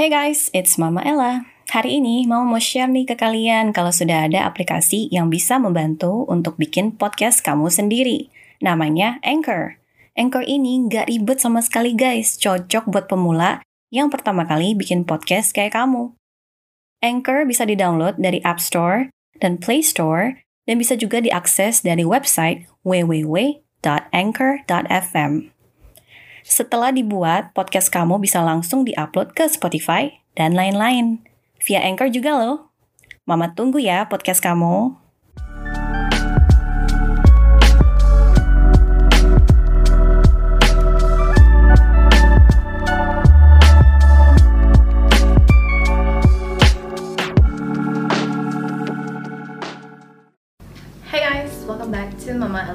Hey guys, it's Mama Ella. Hari ini mau mau share nih ke kalian kalau sudah ada aplikasi yang bisa membantu untuk bikin podcast kamu sendiri. Namanya Anchor. Anchor ini nggak ribet sama sekali guys, cocok buat pemula yang pertama kali bikin podcast kayak kamu. Anchor bisa di-download dari App Store dan Play Store dan bisa juga diakses dari website www.anchor.fm. Setelah dibuat, podcast kamu bisa langsung diupload ke Spotify dan lain-lain. Via Anchor juga loh. Mama tunggu ya podcast kamu.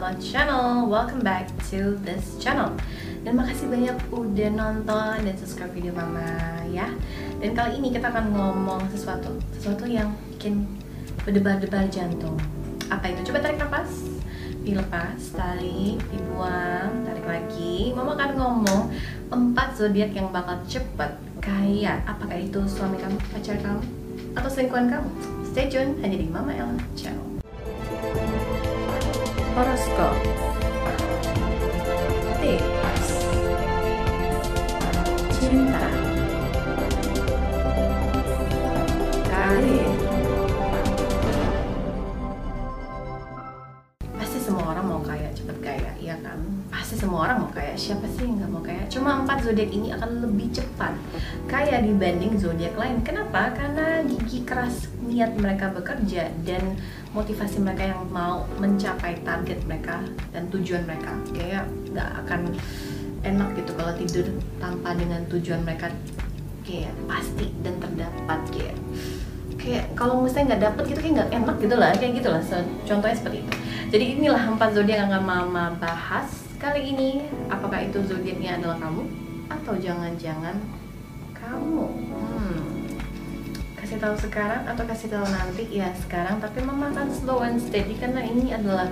Ella channel. Welcome back to this channel. Dan makasih banyak udah nonton dan subscribe video Mama ya. Dan kali ini kita akan ngomong sesuatu, sesuatu yang bikin berdebar-debar jantung. Apa itu? Coba tarik nafas. Dilepas, tarik, dibuang, tarik lagi. Mama akan ngomong empat zodiak yang bakal cepet kaya. Apakah itu suami kamu, pacar kamu, atau selingkuhan kamu? Stay tune hanya di Mama Ella channel. Horoskop Tips Cinta Karir Pasti semua orang mau kaya, cepet kaya, iya kan? Pasti semua orang mau kaya, siapa sih yang gak mau kaya? Cuma empat zodiak ini akan lebih cepat kaya dibanding zodiak lain Kenapa? Karena gigi keras niat mereka bekerja dan motivasi mereka yang mau mencapai target mereka dan tujuan mereka. Kayak nggak akan enak gitu kalau tidur tanpa dengan tujuan mereka. Kayak pasti dan terdapat kayak kayak kalau misalnya nggak dapet gitu kayak nggak enak gitu lah kayak gitu lah. So, contohnya seperti itu. Jadi inilah empat zodiak yang akan mama bahas kali ini. Apakah itu zodiaknya adalah kamu atau jangan-jangan kamu? hmm kasih tahu sekarang atau kasih tahu nanti? Ya sekarang. Tapi mama akan slow and steady karena ini adalah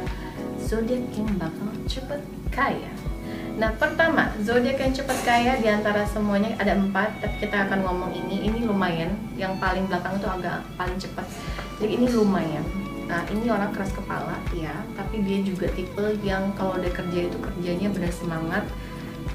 zodiak yang bakal cepet kaya. Nah pertama zodiak yang cepet kaya di antara semuanya ada empat tapi kita akan ngomong ini. Ini lumayan. Yang paling belakang itu agak paling cepet. Jadi ini lumayan. Nah ini orang keras kepala ya tapi dia juga tipe yang kalau udah kerja itu kerjanya benar semangat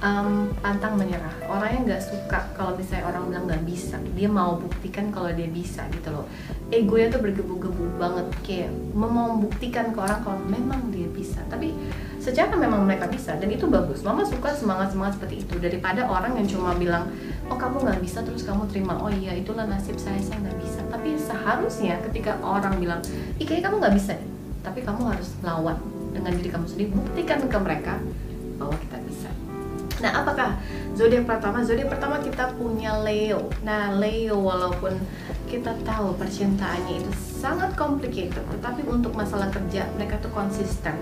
um, pantang menyerah. Orang yang nggak suka kalau misalnya orang bilang nggak bisa dia mau buktikan kalau dia bisa gitu loh. Egonya tuh bergebu-gebu banget kayak mau membuktikan ke orang kalau memang dia bisa. Tapi secara memang mereka bisa dan itu bagus. Mama suka semangat semangat seperti itu daripada orang yang cuma bilang oh kamu nggak bisa terus kamu terima. Oh iya itulah nasib saya saya nggak bisa. Tapi seharusnya ketika orang bilang kayaknya kamu nggak bisa tapi kamu harus lawan dengan diri kamu sendiri buktikan ke mereka bahwa Nah, apakah zodiak pertama? Zodiak pertama kita punya Leo. Nah, Leo walaupun kita tahu percintaannya itu sangat complicated, tetapi untuk masalah kerja mereka tuh konsisten,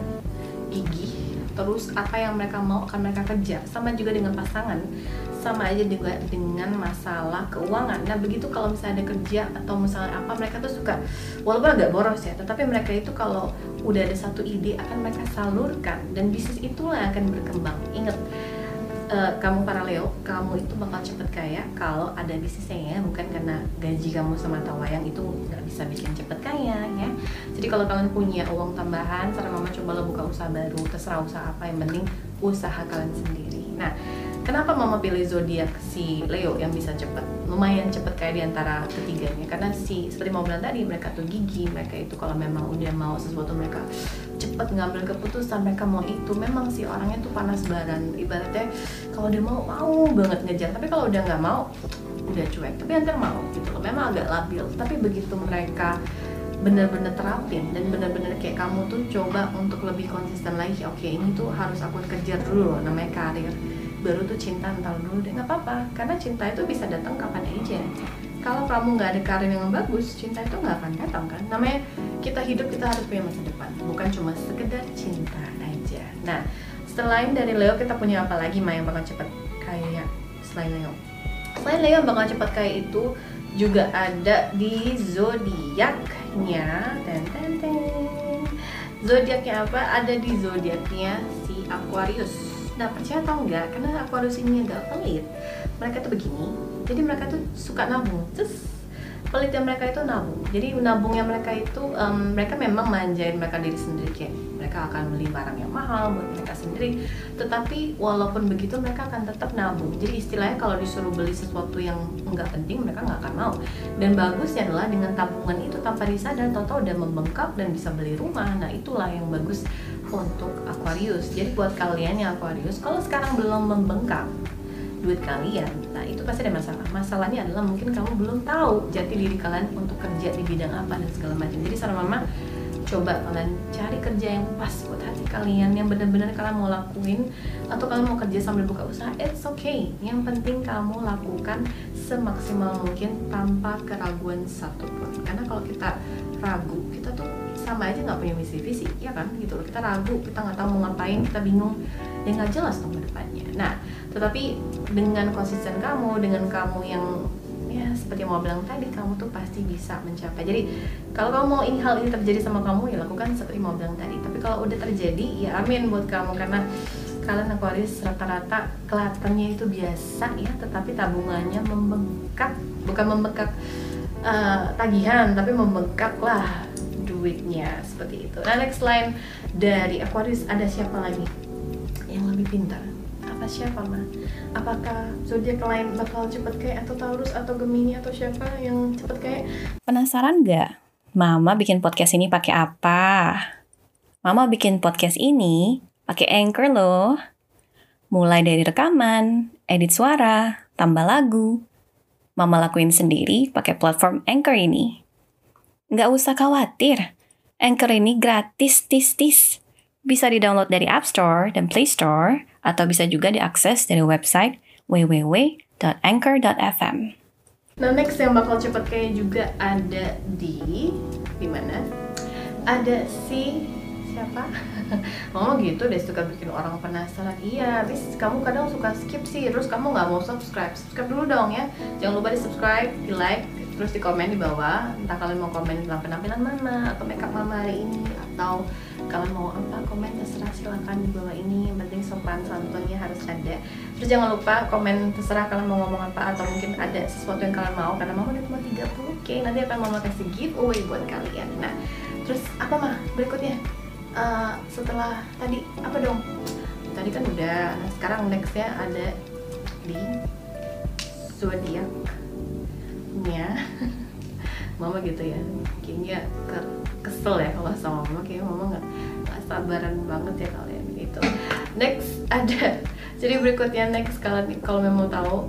gigih, terus apa yang mereka mau akan mereka kerja. Sama juga dengan pasangan, sama aja juga dengan masalah keuangan. Nah, begitu kalau misalnya ada kerja atau misalnya apa, mereka tuh suka walaupun agak boros ya, tetapi mereka itu kalau udah ada satu ide akan mereka salurkan dan bisnis itulah yang akan berkembang. Ingat, uh, kamu para Leo, kamu itu bakal cepet kaya kalau ada bisnisnya ya, bukan karena gaji kamu semata wayang itu nggak bisa bikin cepet kaya ya. Jadi kalau kalian punya uang tambahan, saran mama cobalah buka usaha baru, terserah usaha apa yang penting usaha kalian sendiri. Nah, kenapa mama pilih zodiak si Leo yang bisa cepet, lumayan cepet kaya di antara ketiganya? Karena si seperti mau bilang tadi, mereka tuh gigi, mereka itu kalau memang udah mau sesuatu mereka cepet ngambil keputusan mereka mau itu. Memang si orangnya tuh panas badan. Ibaratnya kalau dia mau mau banget ngejar. Tapi kalau udah nggak mau udah cuek. Tapi nanti mau gitu loh. Memang agak labil. Tapi begitu mereka bener-bener terapin dan bener-bener kayak kamu tuh coba untuk lebih konsisten lagi oke ini tuh harus aku kejar dulu loh namanya karir baru tuh cinta entar dulu deh. Nggak apa-apa karena cinta itu bisa datang kapan aja. Kalau kamu nggak ada karir yang bagus cinta itu nggak akan datang kan? Namanya kita hidup kita harus punya masa depan. Bukan cuma sekedar cinta aja. Nah selain dari Leo kita punya apa lagi Maya yang bakal cepat kaya selain Leo? Selain Leo yang bakal cepat kaya itu juga ada di zodiaknya. Ten ten ten. Zodiaknya apa? Ada di zodiaknya si Aquarius nah percaya atau enggak karena Aquarius ini agak pelit. Mereka tuh begini jadi mereka tuh suka nabung. Terus pelitian mereka itu nabung. Jadi nabungnya mereka itu um, mereka memang manjain mereka diri sendiri kayak mereka akan beli barang yang mahal buat mereka sendiri. Tetapi walaupun begitu mereka akan tetap nabung. Jadi istilahnya kalau disuruh beli sesuatu yang enggak penting mereka nggak akan mau. Dan bagusnya adalah dengan tabungan itu tanpa disadar toto udah membengkak dan bisa beli rumah. Nah itulah yang bagus untuk Aquarius. Jadi buat kalian yang Aquarius kalau sekarang belum membengkak duit kalian nah itu pasti ada masalah. Masalahnya adalah mungkin kamu belum tahu jati diri kalian untuk kerja di bidang apa dan segala macam. Jadi saran mama coba kalian cari kerja yang pas buat hati kalian yang benar-benar kalian mau lakuin atau kalian mau kerja sambil buka usaha it's okay. Yang penting kamu lakukan semaksimal mungkin tanpa keraguan satupun karena kalau kita ragu kita tuh sama aja nggak punya misi visi ya kan? Gitu loh. Kita ragu kita nggak tahu mau ngapain kita bingung. Ya nggak jelas dong depannya. Nah tetapi dengan konsisten kamu dengan kamu yang ya seperti yang mau bilang tadi kamu tuh pasti bisa mencapai. Jadi kalau kamu mau ini hal ini terjadi sama kamu ya lakukan seperti mau bilang tadi. Tapi kalau udah terjadi ya amin buat kamu. Karena kalian Aquarius rata-rata kelihatannya itu biasa ya. Tetapi tabungannya membengkak. Bukan membengkak uh, tagihan tapi membengkak lah duitnya seperti itu. Nah next line dari Aquarius ada siapa lagi yang lebih pintar? Apa siapa mah? Apakah zodiak lain bakal cepet kayak atau Taurus atau Gemini atau siapa yang cepet kayak? Penasaran nggak? Mama bikin podcast ini pakai apa? Mama bikin podcast ini pakai Anchor loh. Mulai dari rekaman, edit suara, tambah lagu. Mama lakuin sendiri pakai platform Anchor ini. Nggak usah khawatir, Anchor ini gratis tis-tis. Bisa di-download dari App Store dan Play Store, atau bisa juga diakses dari website www.anchor.fm. Nah next yang bakal cepet kayak juga ada di di mana? Ada si siapa? Mama gitu deh suka bikin orang penasaran. Iya, habis kamu kadang suka skip sih, terus kamu nggak mau subscribe. Subscribe dulu dong ya. Jangan lupa di subscribe, di like, terus di komen di bawah entah kalian mau komen tentang penampilan mama atau makeup mama hari ini atau kalian mau apa komen terserah silakan di bawah ini yang penting sopan santunnya harus ada terus jangan lupa komen terserah kalian mau ngomong apa atau mungkin ada sesuatu yang kalian mau karena mama udah cuma 30 oke nanti akan mama kasih giveaway buat kalian nah terus apa mah berikutnya uh, setelah tadi apa dong? Tadi kan udah sekarang nextnya ada di zodiak nya mama gitu ya. Kayaknya ke kesel ya kalau sama mama. Kayaknya mama nggak sabaran banget ya kalian gitu. Next ada jadi berikutnya next kalian kalau memang tahu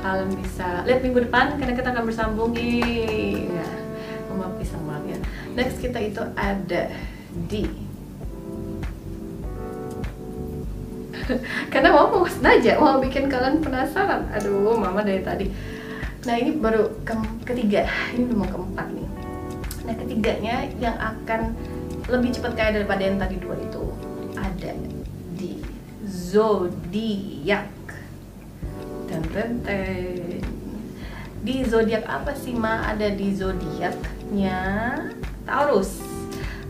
kalian bisa lihat minggu depan karena kita akan bersambung ya mama pisang banget ya. Next kita itu ada di karena mama mau sengaja mau bikin kalian penasaran aduh mama dari tadi Nah ini baru ke ketiga, ini udah mau keempat nih. Nah ketiganya yang akan lebih cepat kaya daripada yang tadi dua itu ada di zodiak. Dan Di zodiak apa sih ma? Ada di zodiaknya Taurus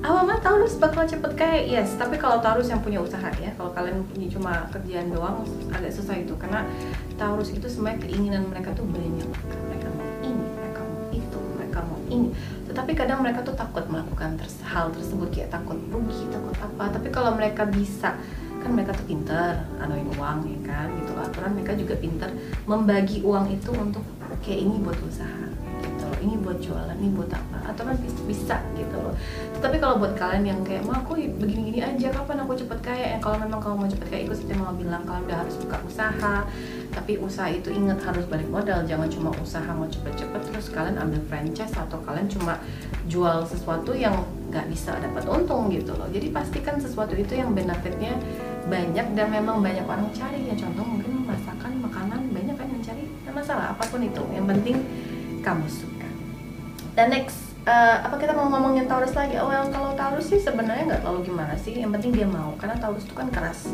awal mah Taurus bakal cepet kaya yes tapi kalau Taurus yang punya usaha ya kalau kalian punya cuma kerjaan doang agak susah itu. Karena Taurus itu sebenarnya keinginan mereka tuh banyak. Mereka mau ini mereka mau itu mereka mau ini. Tetapi kadang mereka tuh takut melakukan hal tersebut kayak takut rugi takut apa. Tapi kalau mereka bisa kan mereka tuh pinter anuin uang ya kan gitu. Aturan mereka juga pinter membagi uang itu untuk kayak ini buat usaha ini buat jualan ini buat apa? Atau kan bisa gitu loh. Tapi kalau buat kalian yang kayak mau aku begini-gini aja kapan aku cepet kaya? Ya kalau memang kamu mau cepet kaya ikut seperti mau bilang kalian udah harus buka usaha. Tapi usaha itu ingat harus balik modal jangan cuma usaha mau cepet-cepet terus kalian ambil franchise atau kalian cuma jual sesuatu yang nggak bisa dapat untung gitu loh. Jadi pastikan sesuatu itu yang benefitnya banyak dan memang banyak orang cari. Ya contoh mungkin masakan makanan banyak kan yang cari. Nggak masalah apa pun itu. Yang penting kamu suka dan next uh, apa kita mau ngomongin Taurus lagi? Oh, well, kalau Taurus sih sebenarnya nggak terlalu gimana sih. Yang penting dia mau, karena Taurus itu kan keras.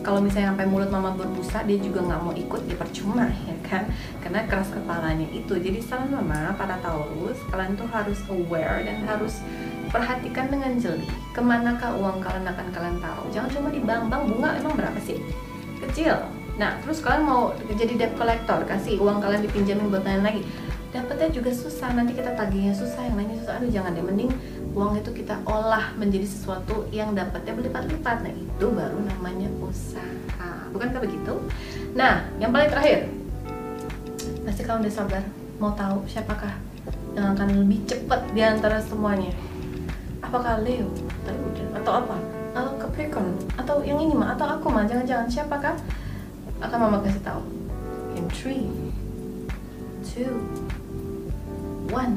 Kalau misalnya sampai mulut mama berbusa, dia juga nggak mau ikut, ya percuma ya kan? Karena keras kepalanya itu. Jadi saran mama para Taurus, kalian tuh harus aware dan harus perhatikan dengan jeli ke manakah uang kalian akan kalian taruh. Jangan cuma di bank, bank bunga emang berapa sih? Kecil, nah terus kalian mau jadi debt collector kasih uang kalian dipinjamin buat lain lagi dapetnya juga susah. Nanti kita tagihnya susah yang lainnya susah aduh jangan deh mending uang itu kita olah menjadi sesuatu yang dapatnya berlipat-lipat. Nah itu baru namanya usaha. Bukankah begitu? Nah yang paling terakhir. Pasti kalian udah sabar mau tahu siapakah yang akan lebih cepat di antara semuanya? Apakah Leo atau apa? Atau Capricorn atau yang ini mah? Atau aku mah? Jangan-jangan. Siapakah? Akan mama kasih tahu. In three two one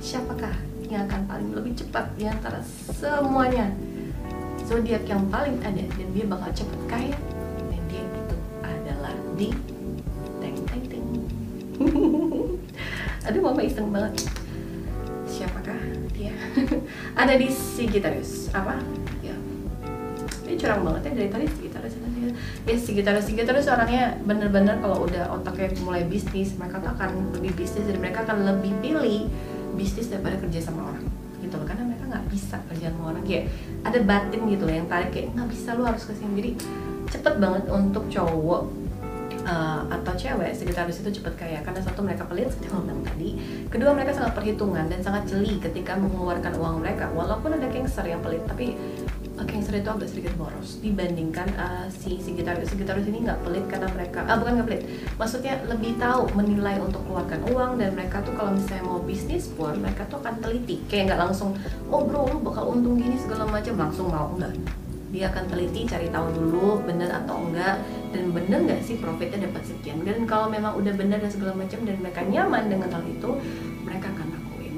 siapakah yang akan paling lebih cepat di antara semuanya? Zodiak yang paling ada dan dia bakal cepat kaya. Dan dia itu adalah di teng teng teng. Aduh mama iseng banget. Siapakah dia? Ada di Sagittarius. Apa? Ya. Ini curang banget ya dari tadi Ya Sagittarius Sagittarius orangnya bener-bener kalau udah otaknya mulai bisnis mereka tuh akan lebih bisnis dan mereka akan lebih pilih bisnis daripada kerja sama orang gitu loh. Karena mereka nggak bisa kerja sama orang. Kayak ada batin gitu loh yang tarik kayak nggak bisa lu harus ke sini jadi cepet banget untuk cowok uh, atau cewek Sagittarius itu cepat kaya. Karena satu mereka pelit seperti yang bilang tadi. Kedua mereka sangat perhitungan dan sangat jeli ketika mengeluarkan uang mereka. Walaupun ada Cancer yang pelit tapi uh, Cancer itu agak sedikit boros dibandingkan uh, si Sagittarius Sagittarius ini nggak pelit karena mereka ah bukan nggak pelit. Maksudnya lebih tahu menilai untuk keluarkan uang dan mereka tuh kalau misalnya mau bisnis pun mereka tuh akan teliti. Kayak nggak langsung oh bro lu bakal untung gini segala macam. Langsung mau enggak. Dia akan teliti cari tahu dulu bener atau enggak dan bener nggak sih profitnya dapat sekian. Dan kalau memang udah bener dan segala macam dan mereka nyaman dengan hal itu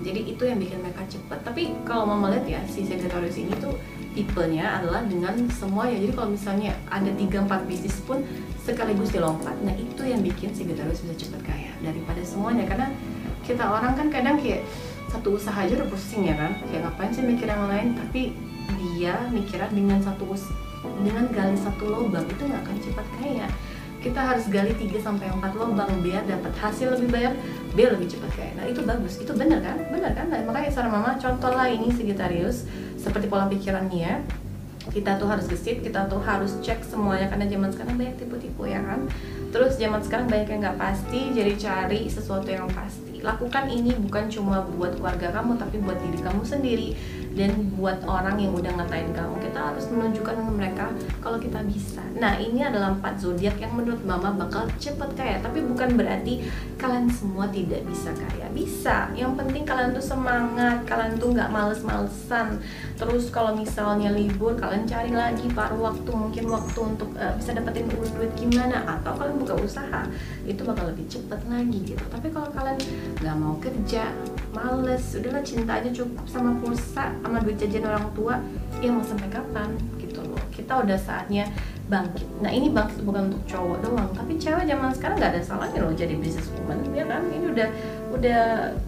jadi itu yang bikin mereka cepat. Tapi kalau mama lihat ya si Sagittarius ini tuh tipenya adalah dengan semuanya jadi kalau misalnya ada 3-4 bisnis pun sekaligus dilompat. Nah itu yang bikin Sagittarius bisa cepat kaya daripada semuanya. Karena kita orang kan kadang kayak satu usaha aja udah pusing ya kan? Kayak ngapain sih mikir yang lain? Tapi dia mikirnya dengan satu dengan gali satu lubang itu nggak akan cepat kaya kita harus gali 3 sampai 4 lubang biar dapat hasil lebih banyak biar lebih cepat kaya nah itu bagus. Itu benar kan? Benar kan? Nah, makanya saran mama contoh lah ini Sagittarius seperti pola pikirannya kita tuh harus gesit, kita tuh harus cek semuanya karena zaman sekarang banyak tipu-tipu ya kan. Terus zaman sekarang banyak yang nggak pasti, jadi cari sesuatu yang pasti. Lakukan ini bukan cuma buat keluarga kamu, tapi buat diri kamu sendiri dan buat orang yang udah ngatain kamu kita harus menunjukkan ke mereka kalau kita bisa. Nah ini adalah empat zodiak yang menurut mama bakal cepet kaya tapi bukan berarti kalian semua tidak bisa kaya. Bisa. Yang penting kalian tuh semangat kalian tuh nggak males-malesan. Terus kalau misalnya libur kalian cari lagi paruh waktu mungkin waktu untuk uh, bisa dapetin duit gimana atau kalian buka usaha itu bakal lebih cepet lagi gitu. Tapi kalau kalian nggak mau kerja males. Udahlah cinta aja cukup sama pulsa sama duit jajan orang tua. Ya mau sampai kapan? Gitu loh. Kita udah saatnya bangkit. Nah ini bangkit bukan untuk cowok doang tapi cewek zaman sekarang nggak ada salahnya loh jadi business woman ya kan? Ini udah udah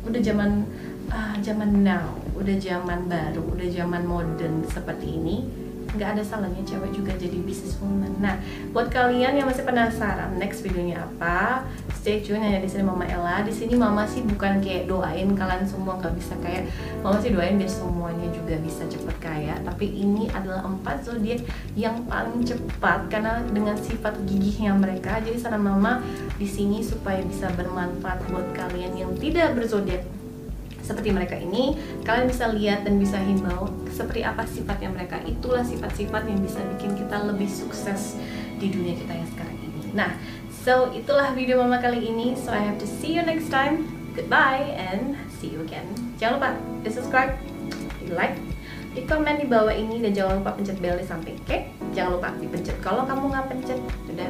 udah zaman uh, zaman now udah zaman baru udah zaman modern seperti ini nggak ada salahnya cewek juga jadi business woman. Nah, buat kalian yang masih penasaran next videonya apa, stay tune hanya di sini Mama Ella. Di sini Mama sih bukan kayak doain kalian semua nggak bisa kayak, Mama sih doain biar semuanya juga bisa cepet kaya. Tapi ini adalah empat zodiak yang paling cepat karena dengan sifat gigihnya mereka. Jadi saran Mama di sini supaya bisa bermanfaat buat kalian yang tidak berzodiak seperti mereka ini kalian bisa lihat dan bisa himbau seperti apa sifatnya mereka. Itulah sifat-sifat yang bisa bikin kita lebih sukses di dunia kita yang sekarang ini. Nah so itulah video mama kali ini. So I have to see you next time. Goodbye and see you again. Jangan lupa di subscribe di like di komen di bawah ini dan jangan lupa pencet bell di samping oke? Okay? jangan lupa dipencet. Kalau kamu nggak pencet sudah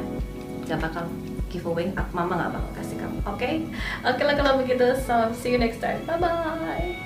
nggak bakal giveaway mama nggak bakal kasih kamu. Oke? Okay? oke okay lah kalau begitu. So see you next time. Bye bye